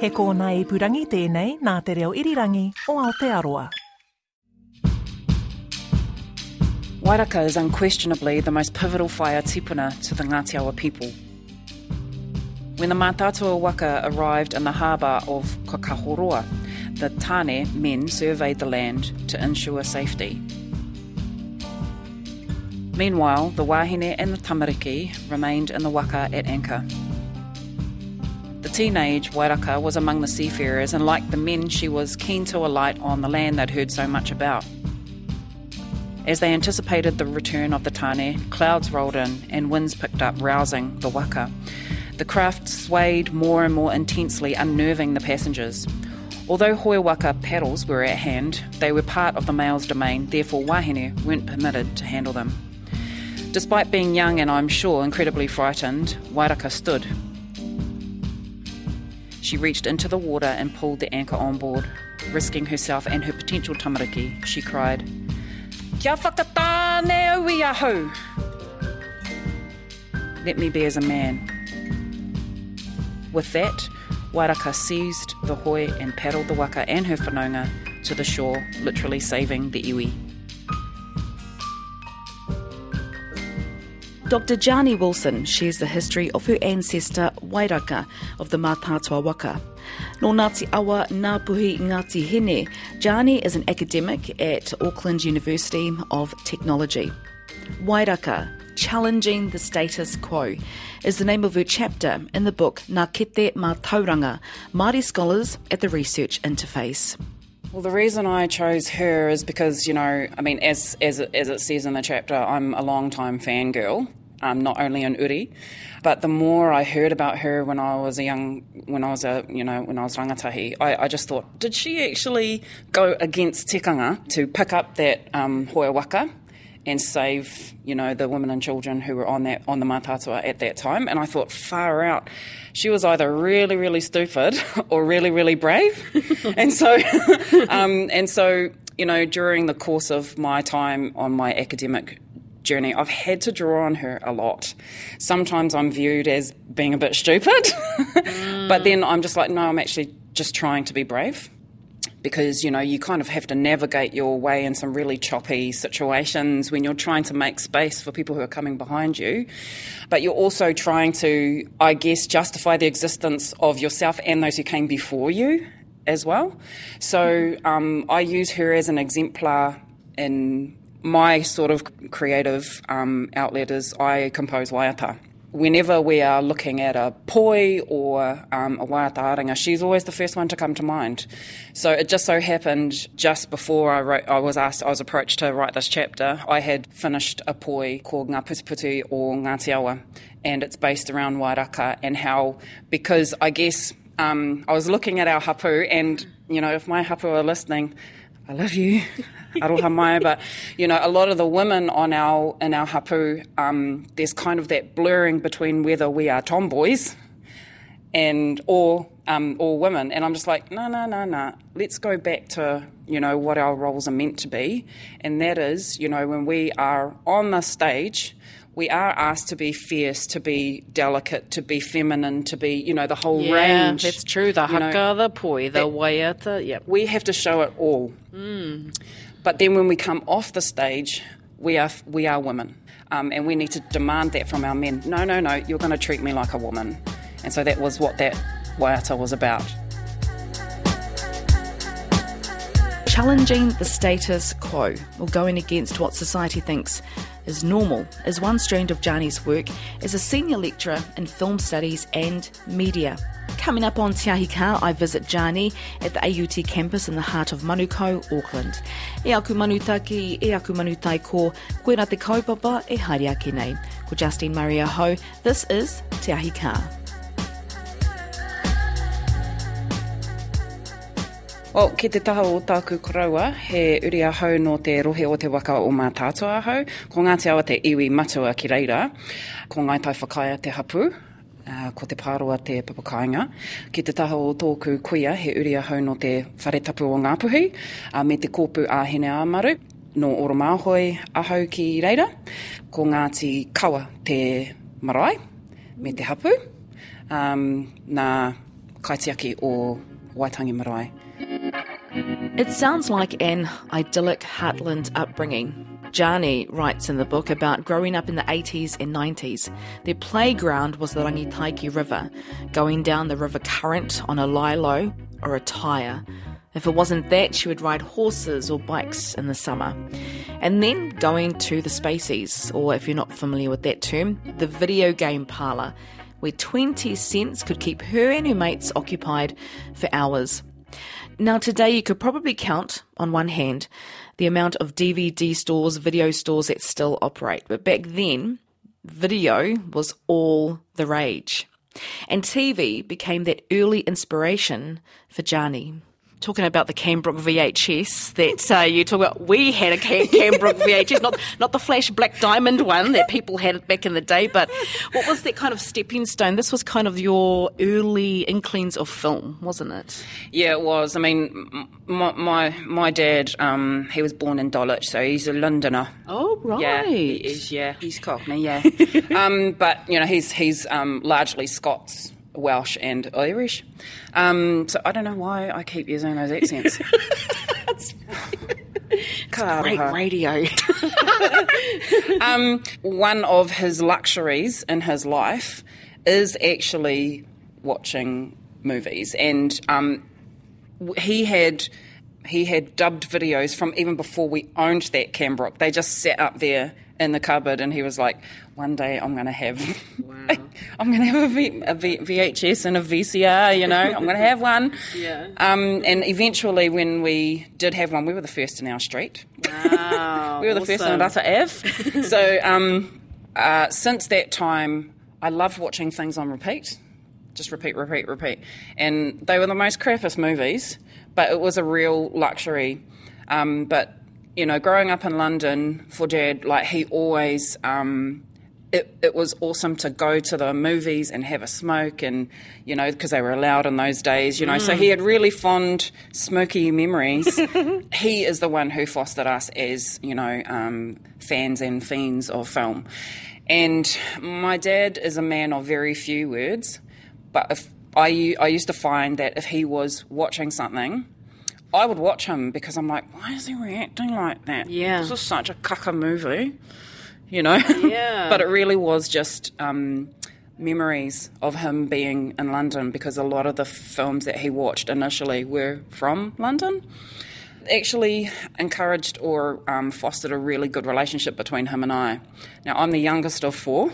He kōna e purangi tēnei nā te reo irirangi o Aotearoa. Wairaka is unquestionably the most pivotal whaia tipuna to the Ngāti Awa people. When the Mātātua Waka arrived in the harbour of Kakahoroa, the Tāne men surveyed the land to ensure safety. Meanwhile, the wahine and the tamariki remained in the waka at anchor. The teenage Wairaka was among the seafarers, and like the men, she was keen to alight on the land they'd heard so much about. As they anticipated the return of the Tane, clouds rolled in and winds picked up, rousing the waka. The craft swayed more and more intensely, unnerving the passengers. Although Hoe Waka paddles were at hand, they were part of the male's domain, therefore wahine weren't permitted to handle them. Despite being young and I'm sure incredibly frightened, Wairaka stood, she reached into the water and pulled the anchor on board. Risking herself and her potential tamariki, she cried, Kia whakatāne au i ahau! Let me be as a man. With that, Wairaka seized the hoe and paddled the waka and her whanaunga to the shore, literally saving the iwi. Dr. Jani Wilson shares the history of her ancestor Wairaka of the Mātātua Waka. No Ngāti Awa Ngāpuhi Ngāti Hine, Jani is an academic at Auckland University of Technology. Wairaka, Challenging the Status Quo, is the name of her chapter in the book Ngā Kete Mātauranga, Māori Scholars at the Research Interface. Well, the reason I chose her is because, you know, I mean, as as as it says in the chapter, I'm a long time fangirl. Um, not only in Uri, but the more I heard about her when I was a young, when I was a, you know, when I was rangatahi, I, I just thought, did she actually go against tikanga to pick up that um, hoe waka and save, you know, the women and children who were on that on the Mātātua at that time. And I thought, far out, she was either really, really stupid or really, really brave. and so, um, and so, you know, during the course of my time on my academic journey, I've had to draw on her a lot. Sometimes I'm viewed as being a bit stupid, mm. but then I'm just like, no, I'm actually just trying to be brave because you know you kind of have to navigate your way in some really choppy situations when you're trying to make space for people who are coming behind you but you're also trying to i guess justify the existence of yourself and those who came before you as well so um, i use her as an exemplar in my sort of creative um, outlet is i compose waiata whenever we are looking at a poi or um, a waiata she's always the first one to come to mind. So it just so happened just before I wrote, I was asked, I was approached to write this chapter, I had finished a poi called Ngā or Ngāti Awa, and it's based around Wairaka and how, because I guess um, I was looking at our hapu, and you know, if my hapu are listening, I love you. aroha mai, but you know, a lot of the women on our in our hapu, um, there's kind of that blurring between whether we are tomboys and or um, or women, and I'm just like, no, no, no, no. Let's go back to you know what our roles are meant to be, and that is, you know, when we are on the stage, we are asked to be fierce, to be delicate, to be feminine, to be, you know, the whole yeah, range. That's true. The haka, know, the poi, the waiata, yep. We have to show it all. Mm. But then when we come off the stage, we are, we are women. Um, and we need to demand that from our men. No, no, no, you're going to treat me like a woman. And so that was what that waiata was about. Challenging the status quo, or going against what society thinks is normal, is one strand of Jani's work as a senior lecturer in film studies and media. Coming up on Te Ahi Kaa, I visit Jani at the AUT campus in the heart of Manukau, Auckland. E aku manutaki, e aku manutai ko, koe rā te kaupapa e haere ake nei. Ko Justine Murray Ho, this is Te Well, ki te taha o tāku koraua, he uri ahau no te rohe o te waka o mā tātua ahau, ko Ngāti Awa te iwi matua ki reira, ko ngai tai whakaia te hapu, uh, ko te pāroa te papakainga. Ki te taha o tōku kuia, he uri ahau no te whare tapu o Ngāpuhi, uh, me te kōpu āhene āmaru, no oro māhoi ahau ki reira, ko Ngāti Kawa te marae, me te hapu, um, nā kaitiaki o Waitangi Marae. It sounds like an idyllic heartland upbringing. Jani writes in the book about growing up in the 80s and 90s. Their playground was the Rangitaiki River, going down the river current on a lilo or a tyre. If it wasn't that, she would ride horses or bikes in the summer. And then going to the Spaces, or if you're not familiar with that term, the video game parlour, where 20 cents could keep her and her mates occupied for hours. Now, today you could probably count on one hand the amount of DVD stores, video stores that still operate. But back then, video was all the rage. And TV became that early inspiration for Jani talking about the Cambrook VHS that uh, you talk about. We had a Cam- Cambrook VHS, not not the flash black diamond one that people had back in the day, but what was that kind of stepping stone? This was kind of your early inklings of film, wasn't it? Yeah, it was. I mean, my my, my dad, um, he was born in Dulwich, so he's a Londoner. Oh right, yeah, he is. Yeah, he's Cockney. Yeah, um, but you know, he's he's um, largely Scots. Welsh and Irish. Um, so I don't know why I keep using those accents. It's Great radio. um, one of his luxuries in his life is actually watching movies, and um, he had he had dubbed videos from even before we owned that Cambrook. They just sat up there in the cupboard, and he was like, "One day I'm going to have, wow. I'm going to have a, v, a v, VHS and a VCR. You know, I'm going to have one." Yeah. Um, and eventually, when we did have one, we were the first in our street. Wow. we were the awesome. first in Rata Ave. so um, uh, since that time, I loved watching things on repeat. Just repeat, repeat, repeat. And they were the most crappiest movies, but it was a real luxury. Um, but you know, growing up in London for Dad, like he always, um, it, it was awesome to go to the movies and have a smoke, and you know, because they were allowed in those days, you know. Mm. So he had really fond smoky memories. he is the one who fostered us as you know um, fans and fiends of film. And my dad is a man of very few words, but if I, I used to find that if he was watching something I would watch him because I'm like, why is he reacting like that? Yeah. This is such a caca movie, you know? Yeah. but it really was just um, memories of him being in London because a lot of the films that he watched initially were from London. Actually, encouraged or um, fostered a really good relationship between him and I. Now, I'm the youngest of four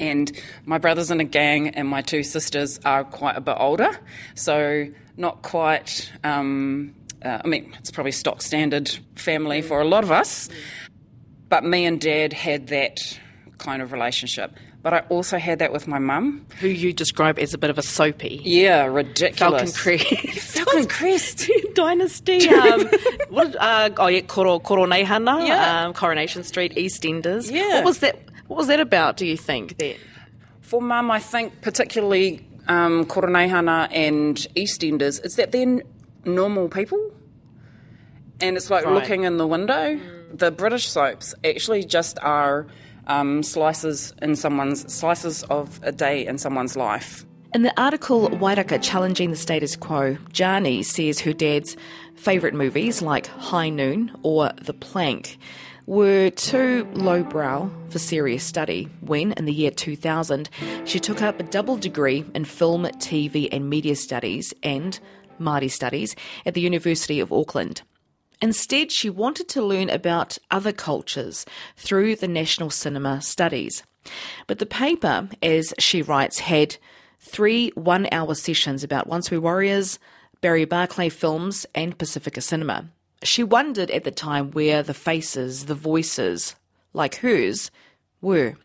and my brother's in a gang and my two sisters are quite a bit older so not quite um, uh, i mean it's probably stock standard family for a lot of us but me and dad had that kind of relationship but I also had that with my mum. Who you describe as a bit of a soapy. Yeah, ridiculous. Falcon Crest. Falcon Crest. Dynasty. Um, what, uh, oh, yeah, Koro, yeah. um, Coronation Street, EastEnders. Yeah. What was that? What was that about, do you think? That? For mum, I think particularly um, Koroneihana and EastEnders, is that they're normal people. And it's like right. looking in the window. Mm. The British soaps actually just are um, slices in someone's slices of a day in someone's life. In the article Wairaka Challenging the Status Quo, Jani says her dad's favourite movies like High Noon or The Plank were too lowbrow for serious study when, in the year 2000, she took up a double degree in film, TV, and media studies and Māori studies at the University of Auckland. Instead, she wanted to learn about other cultures through the National Cinema Studies. But the paper, as she writes, had three one hour sessions about Once Were Warriors, Barry Barclay films, and Pacifica Cinema. She wondered at the time where the faces, the voices, like hers, were.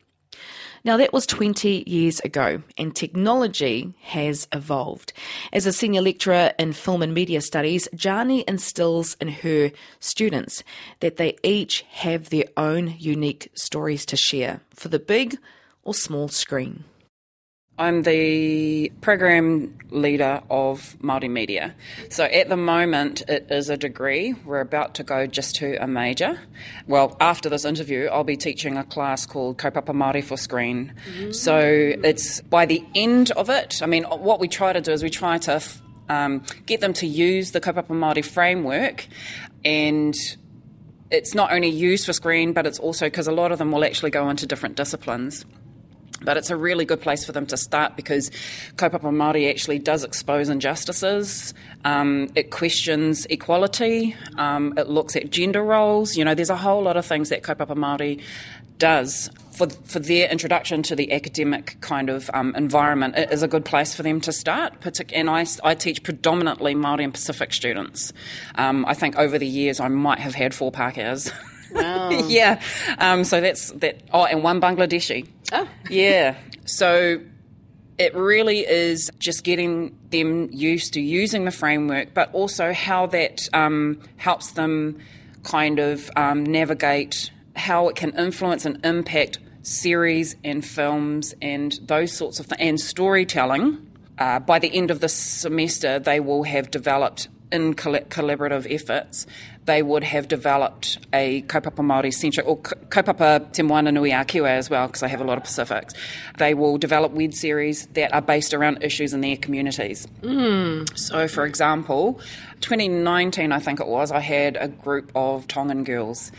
Now, that was 20 years ago, and technology has evolved. As a senior lecturer in film and media studies, Jani instills in her students that they each have their own unique stories to share for the big or small screen. I'm the program leader of Māori Media. So at the moment, it is a degree. We're about to go just to a major. Well, after this interview, I'll be teaching a class called Kaupapa Māori for Screen. Mm. So it's by the end of it, I mean, what we try to do is we try to um, get them to use the Kaupapa Māori framework and it's not only used for screen, but it's also because a lot of them will actually go into different disciplines. But it's a really good place for them to start because Kaupapa Māori actually does expose injustices. Um, it questions equality. Um, it looks at gender roles. You know, there's a whole lot of things that Kaupapa Māori does for for their introduction to the academic kind of um, environment. It is a good place for them to start. And I, I teach predominantly Māori and Pacific students. Um, I think over the years I might have had four Pākehās. Wow. yeah. Um, so that's that. Oh, and one Bangladeshi. Oh. Yeah. So it really is just getting them used to using the framework, but also how that um, helps them kind of um, navigate how it can influence and impact series and films and those sorts of things, and storytelling. Uh, by the end of the semester, they will have developed in collaborative efforts, they would have developed a kaupapa Māori centric, or kaupapa Te Moana Nui a Kiwa as well, because I have a lot of Pacifics. They will develop web series that are based around issues in their communities. Mm. So, for example, 2019, I think it was, I had a group of Tongan girls.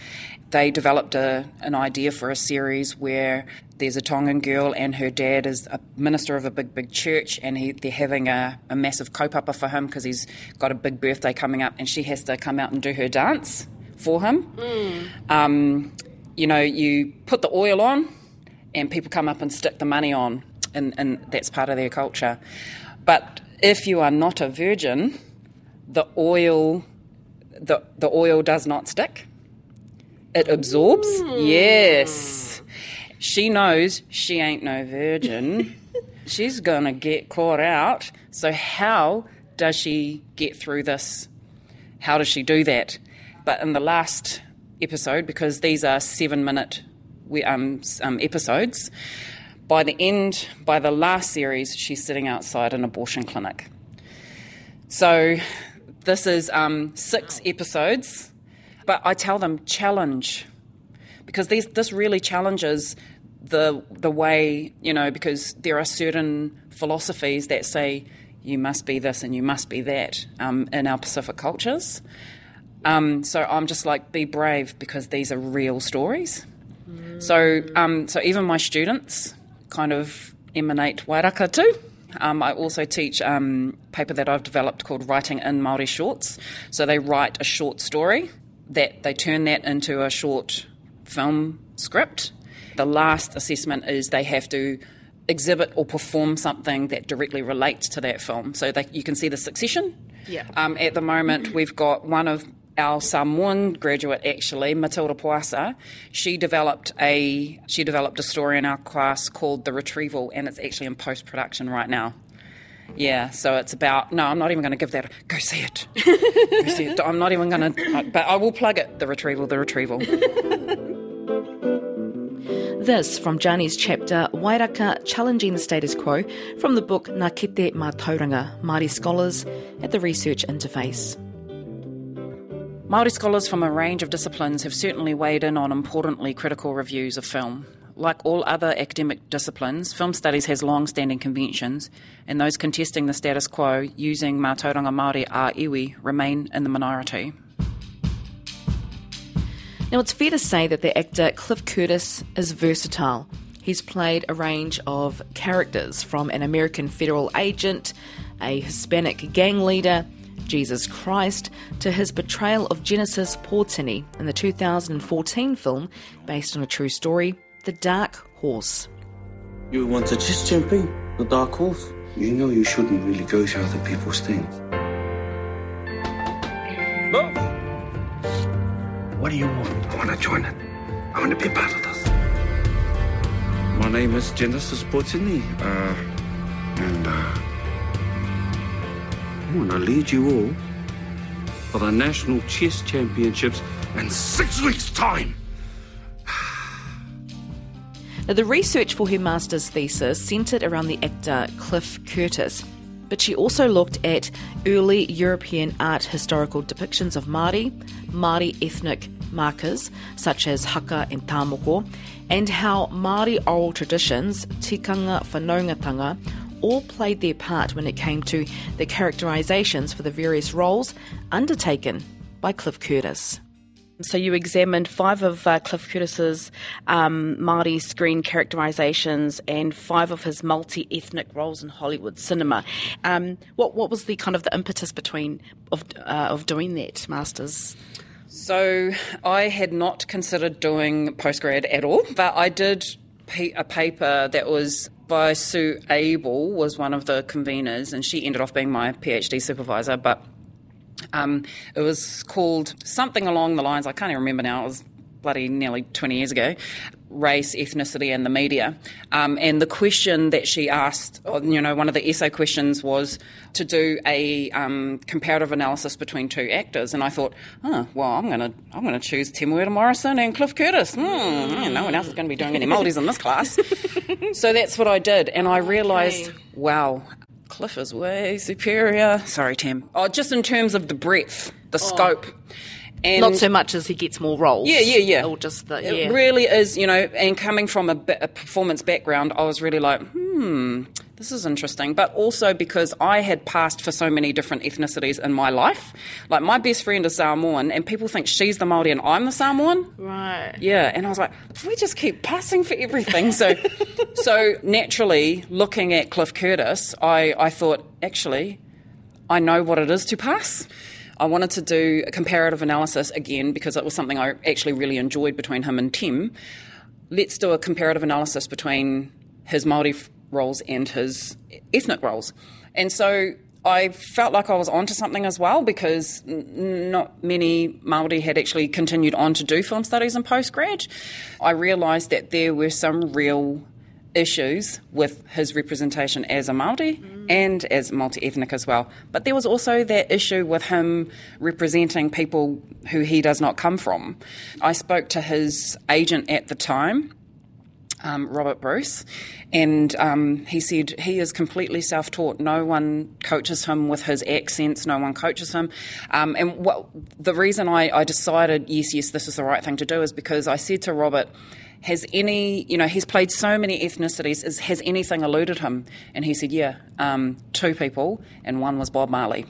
They developed a, an idea for a series where there's a Tongan girl and her dad is a minister of a big, big church, and he, they're having a, a massive kaupapa for him because he's got a big birthday coming up, and she has to come out and do her dance for him. Mm. Um, you know, you put the oil on, and people come up and stick the money on, and, and that's part of their culture. But if you are not a virgin, the oil, the, the oil does not stick. It absorbs. Mm. Yes. She knows she ain't no virgin. She's going to get caught out. So, how does she get through this? How does she do that? But in the last episode, because these are seven minute um, um, episodes, by the end, by the last series, she's sitting outside an abortion clinic. So, this is um, six episodes, but I tell them challenge because these, this really challenges the the way you know because there are certain philosophies that say you must be this and you must be that um, in our Pacific cultures. Um, so I'm just like be brave because these are real stories. Mm. So um, so even my students kind of emanate Wairaka too. Um, I also teach um, paper that I've developed called Writing in Māori Shorts. So they write a short story that they turn that into a short film script. The last assessment is they have to exhibit or perform something that directly relates to that film. So they, you can see the succession. Yeah. Um, at the moment, we've got one of our Samoan graduate, actually, Matilda Poasa. She developed a she developed a story in our class called The Retrieval, and it's actually in post production right now. Yeah, so it's about. No, I'm not even going to give that. Go see it. Go see it. I'm not even going to. But I will plug it. The retrieval. The retrieval. This from Jani's chapter Wairaka Challenging the Status Quo from the book Ngā Kete Mātauranga, Māori Scholars at the Research Interface. Māori scholars from a range of disciplines have certainly weighed in on importantly critical reviews of film. Like all other academic disciplines, film studies has long standing conventions, and those contesting the status quo using Mātauranga Māori a iwi remain in the minority. Now, it's fair to say that the actor Cliff Curtis is versatile. He's played a range of characters from an American federal agent, a Hispanic gang leader, Jesus Christ, to his portrayal of Genesis Potini in the 2014 film based on a true story, the Dark Horse. You want to just jump in, the Dark Horse? You know you shouldn't really go to other people's things. No. What do you want? I want to join it. I want to be a part of this. My name is Genesis Potini, uh, and uh, I want to lead you all for the National Chess Championships in six weeks' time. Now, the research for her master's thesis centred around the actor Cliff Curtis, but she also looked at early European art historical depictions of Māori, Māori ethnic markers such as haka and tamoko, and how Māori oral traditions, tikanga whanaungatanga, all played their part when it came to the characterisations for the various roles undertaken by Cliff Curtis. So you examined five of uh, Cliff Curtis's um, Māori screen characterisations and five of his multi-ethnic roles in Hollywood cinema. Um, what what was the kind of the impetus between of uh, of doing that, Masters? So I had not considered doing postgrad at all, but I did a paper that was by Sue Abel was one of the conveners, and she ended off being my PhD supervisor, but um, it was called something along the lines, I can't even remember now, it was bloody nearly 20 years ago race, ethnicity, and the media. Um, and the question that she asked, you know, one of the essay questions was to do a um, comparative analysis between two actors. And I thought, oh, well, I'm going to I'm going to choose Temuera Morrison and Cliff Curtis. Hmm, no one else is going to be doing any Māoris in this class. so that's what I did. And I realised, okay. wow, Cliff is way superior. Sorry, Tim. Oh, just in terms of the breadth, the oh. scope. And Not so much as he gets more roles. Yeah, yeah, yeah. Or just the, yeah. It really is, you know, and coming from a, a performance background, I was really like, hmm, hmm, this is interesting. But also because I had passed for so many different ethnicities in my life. Like my best friend is Samoan, and people think she's the Māori and I'm the Samoan. Right. Yeah, and I was like, we just keep passing for everything. So, so naturally, looking at Cliff Curtis, I, I thought, actually, I know what it is to pass. I wanted to do a comparative analysis again because it was something I actually really enjoyed between him and Tim. Let's do a comparative analysis between his Māori roles and his ethnic roles. And so I felt like I was onto something as well because not many Māori had actually continued on to do film studies in postgrad. I realised that there were some real issues with his representation as a Māori mm. and as multi ethnic as well. But there was also that issue with him representing people who he does not come from. I spoke to his agent at the time. Um, Robert Bruce, and um, he said he is completely self taught. No one coaches him with his accents, no one coaches him. Um, and what, the reason I, I decided, yes, yes, this is the right thing to do is because I said to Robert, has any, you know, he's played so many ethnicities, is, has anything eluded him? And he said, yeah, um, two people, and one was Bob Marley.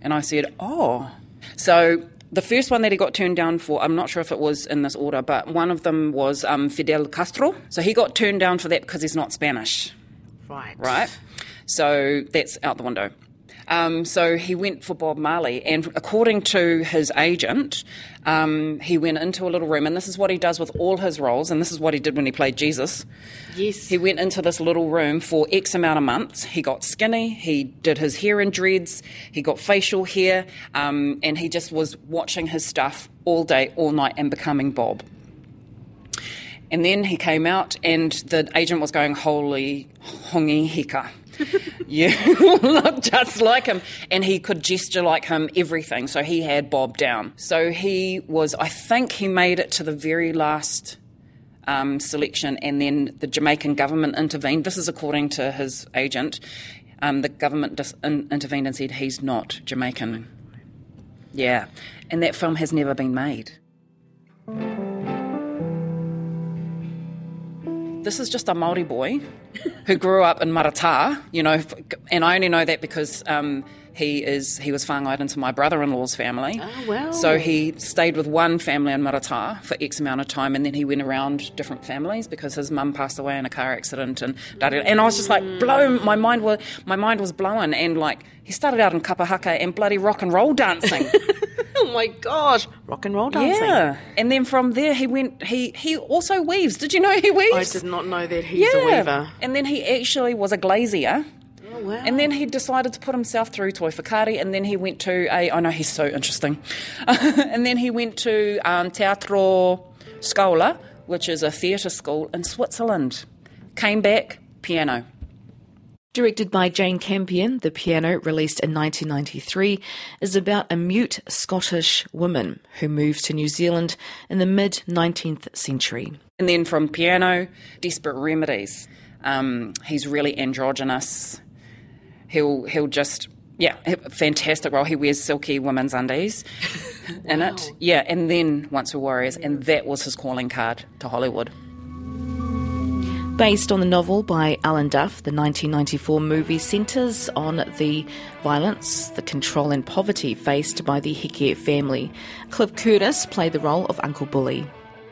And I said, oh. So the first one that he got turned down for, I'm not sure if it was in this order, but one of them was um, Fidel Castro. So he got turned down for that because he's not Spanish. Right. Right? So that's out the window. Um, so he went for Bob Marley, and according to his agent, um, he went into a little room, and this is what he does with all his roles, and this is what he did when he played Jesus. Yes. He went into this little room for X amount of months. He got skinny, he did his hair in dreads, he got facial hair, um, and he just was watching his stuff all day, all night, and becoming Bob. And then he came out, and the agent was going, Holy hongi hika you look just like him. And he could gesture like him, everything. So he had Bob down. So he was, I think he made it to the very last um, selection, and then the Jamaican government intervened. This is according to his agent. Um, the government dis- in- intervened and said he's not Jamaican. Yeah. And that film has never been made. This is just a Maori boy who grew up in Marata, you know, and I only know that because um, he is he was whāngaid into my brother-in-law's family. Oh, well. So he stayed with one family in Marata for X amount of time, and then he went around different families because his mum passed away in a car accident, and and I was just like mm. blown. My mind was my mind was blown, and like he started out in kapahaka and bloody rock and roll dancing. oh my gosh, rock and roll dancing. Yeah, and then from there he went. He he also weaves. Did you know he weaves? I did not know that he's yeah. a weaver. And then he actually was a glazier. Oh, wow. And then he decided to put himself through Toi Whakaari, and then he went to a. I know he's so interesting. and then he went to um, Teatro Scola, which is a theatre school in Switzerland. Came back, piano. Directed by Jane Campion, The Piano, released in 1993, is about a mute Scottish woman who moves to New Zealand in the mid 19th century. And then from Piano, Desperate Remedies. Um, he's really androgynous. He'll he'll just yeah, fantastic role. He wears silky women's undies in wow. it. Yeah, and then Once Were Warriors, and that was his calling card to Hollywood. Based on the novel by Alan Duff, the 1994 movie centres on the violence, the control, and poverty faced by the Heke family. Cliff Curtis played the role of Uncle Bully.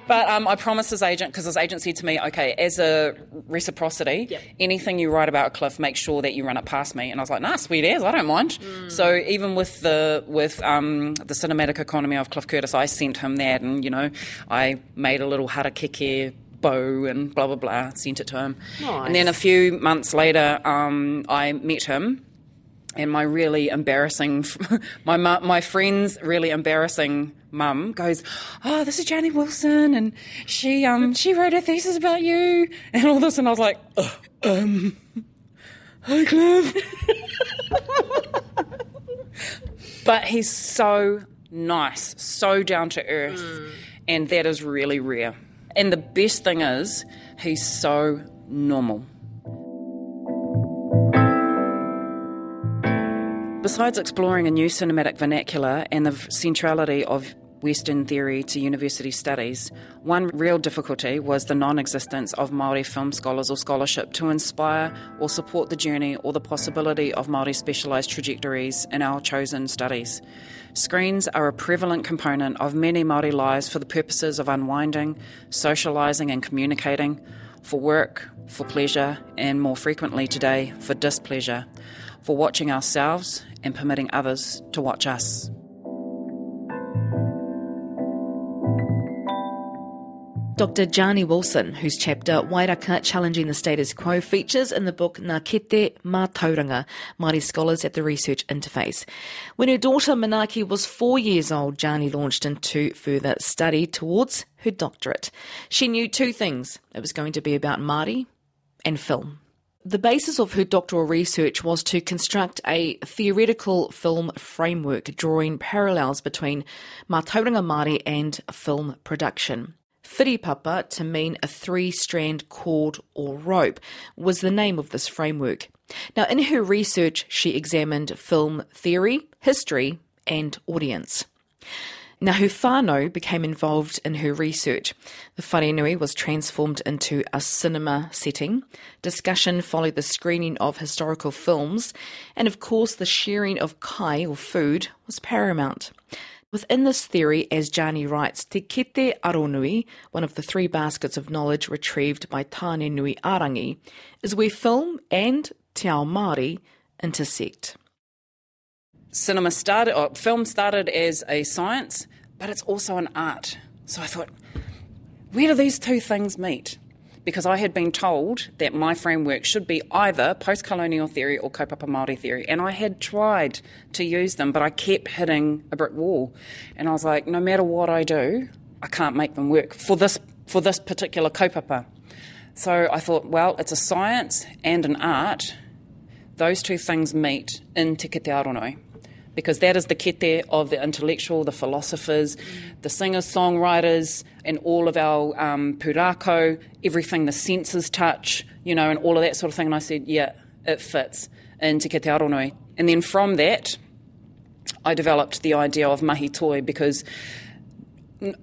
But um, I promised his agent, because his agent said to me, okay, as a reciprocity, yep. anything you write about Cliff, make sure that you run it past me. And I was like, nah, sweet as, I don't mind. Mm. So even with the with um, the cinematic economy of Cliff Curtis, I sent him that, and, you know, I made a little harakeke bow and blah blah blah. Sent it to him, nice. and then a few months later, um, I met him, and my really embarrassing, my my friend's really embarrassing mum goes, "Oh, this is Jani Wilson, and she um she wrote a thesis about you and all this," and I was like, oh, "Um, hi, Cliff." but he's so nice, so down to earth, mm. and that is really rare. And the best thing is, he's so normal. Besides exploring a new cinematic vernacular and the centrality of Western theory to university studies, one real difficulty was the non existence of Māori film scholars or scholarship to inspire or support the journey or the possibility of Māori specialised trajectories in our chosen studies. Screens are a prevalent component of many Māori lives for the purposes of unwinding, socialising, and communicating, for work, for pleasure, and more frequently today, for displeasure, for watching ourselves and permitting others to watch us. Dr. Jani Wilson, whose chapter Wairaka Challenging the Status Quo features in the book Ngā Kete Mātauranga, Māori Scholars at the Research Interface. When her daughter Manaki was four years old, Jani launched into further study towards her doctorate. She knew two things. It was going to be about Māori and film. The basis of her doctoral research was to construct a theoretical film framework drawing parallels between Mātauranga Māori and film production. Whiripapa, to mean a three strand cord or rope, was the name of this framework. Now, in her research, she examined film theory, history, and audience. Her whānau became involved in her research. The wharenui was transformed into a cinema setting. Discussion followed the screening of historical films, and of course, the sharing of kai or food was paramount. Within this theory, as Jani writes, Te Kete Aronui, one of the three baskets of knowledge retrieved by Tāne Nui Arangi, is where film and Te Ao Māori intersect. Cinema started, or film started as a science, but it's also an art. So I thought, where do these two things meet? because I had been told that my framework should be either post colonial theory or kaupapa Māori theory. And I had tried to use them, but I kept hitting a brick wall. And I was like, no matter what I do, I can't make them work for this, for this particular kaupapa. So I thought, well, it's a science and an art. Those two things meet in Te Kete Aronui because that is the kete of the intellectual, the philosophers, the singers, songwriters, and all of our um, pūrākau, everything the senses touch, you know, and all of that sort of thing. And I said, yeah, it fits into Kete Aronui. And then from that, I developed the idea of mahi toi because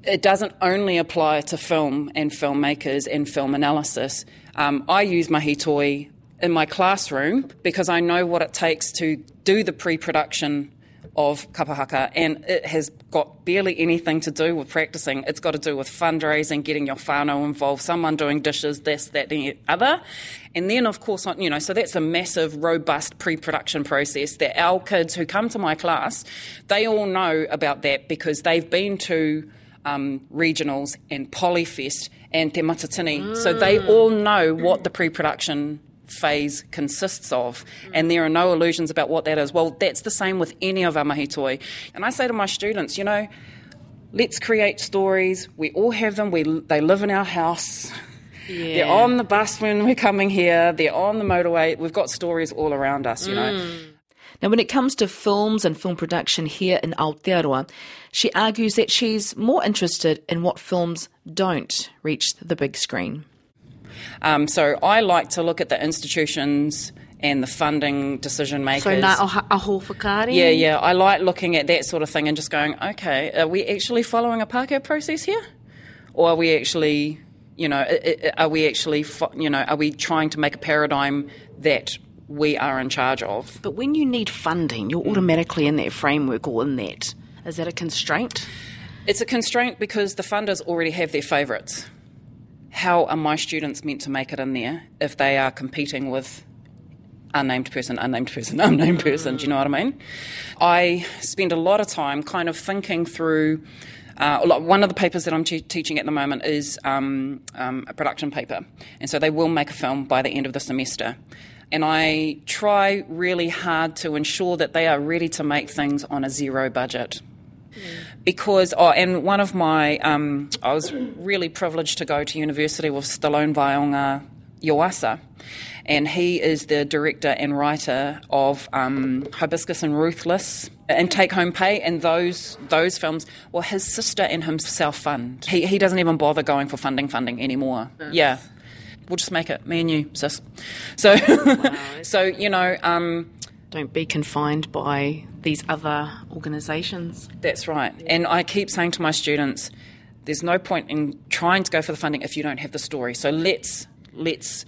it doesn't only apply to film and filmmakers and film analysis. Um, I use mahi toi in my classroom because I know what it takes to do the pre production of kapahaka, and it has got barely anything to do with practicing. It's got to do with fundraising, getting your whānau involved, someone doing dishes, this, that, the other. And then, of course, you know, so that's a massive, robust pre-production process that our kids who come to my class, they all know about that because they've been to um, regionals and Polyfest and Te Matatini. Mm. So they all know what the pre-production phase consists of, and there are no illusions about what that is. Well, that's the same with any of our mahitoi. And I say to my students, you know, let's create stories. We all have them. We, they live in our house. Yeah. They're on the bus when we're coming here. They're on the motorway. We've got stories all around us, you know. Mm. Now, when it comes to films and film production here in Aotearoa, she argues that she's more interested in what films don't reach the big screen. Um, so I like to look at the institutions and the funding decision makers. So Ngā Aho Whakaari? Yeah, yeah. I like looking at that sort of thing and just going, okay, are we actually following a Pākehā process here? Or are we actually, you know, are we actually, you know, are we trying to make a paradigm that we are in charge of? But when you need funding, you're automatically in that framework or in that. Is that a constraint? It's a constraint because the funders already have their favourites. How are my students meant to make it in there if they are competing with unnamed person, unnamed person, unnamed person. Do you know what I mean? I spend a lot of time kind of thinking through. Uh, one of the papers that I'm te- teaching at the moment is um, um, a production paper, and so they will make a film by the end of the semester. And I try really hard to ensure that they are ready to make things on a zero budget. Because, oh, and one of my, um, I was really privileged to go to university with Stallone Vaionga Iwasa, and he is the director and writer of um, Hibiscus and Ruthless and Take Home Pay, and those those films. Well, his sister and himself fund. He he doesn't even bother going for funding funding anymore. Nice. Yeah, we'll just make it me and you, sis. So, wow. so you know. Um, don't be confined by these other organisations. That's right. And I keep saying to my students, there's no point in trying to go for the funding if you don't have the story. So let's let's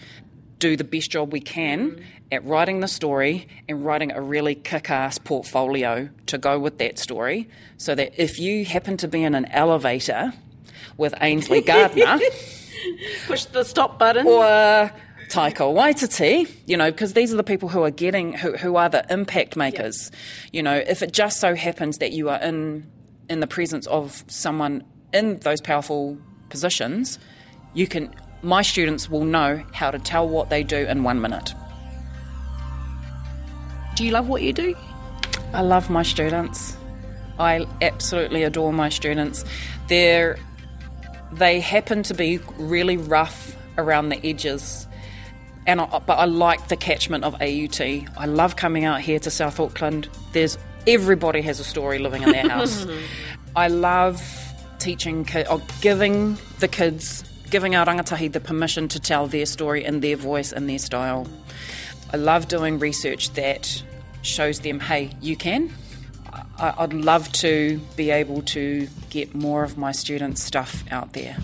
do the best job we can mm. at writing the story and writing a really kick ass portfolio to go with that story so that if you happen to be in an elevator with Ainsley Gardiner, push the stop button. Or Taika Waititi, you know, because these are the people who are getting, who, who are the impact makers. Yep. You know, if it just so happens that you are in in the presence of someone in those powerful positions, you can my students will know how to tell what they do in one minute. Do you love what you do? I love my students. I absolutely adore my students. They're, they happen to be really rough around the edges, and I, but I like the catchment of AUT. I love coming out here to South Auckland. There's everybody has a story living in their house. I love teaching, or giving the kids giving our rangatahi the permission to tell their story in their voice and their style. I love doing research that shows them, hey, you can. I'd love to be able to get more of my students' stuff out there.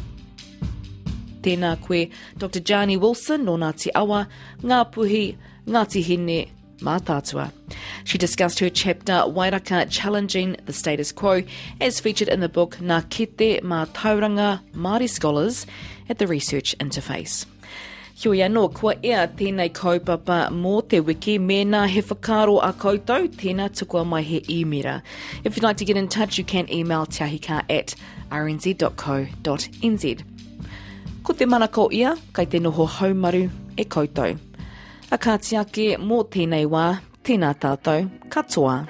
Tēnā koe, Dr. Jani Wilson, no Ngāti Awa, Ngā Puhi, Ngāti Hine, Mātātua. She discussed her chapter Wairaka Challenging the Status Quo as featured in the book Ngā Kete Mātauranga Māori Scholars at the Research Interface. Hui anō, kua ea tēnei kaupapa mō te wiki, mēnā he whakaro a koutou, tēnā tukua mai he imira. If you'd like to get in touch, you can email tiahika at rnz.co.nz. Ko te mana ko ia, kai te noho haumaru e koutou. A kātia ke mō tēnei wā, tēnā tātou, katoa.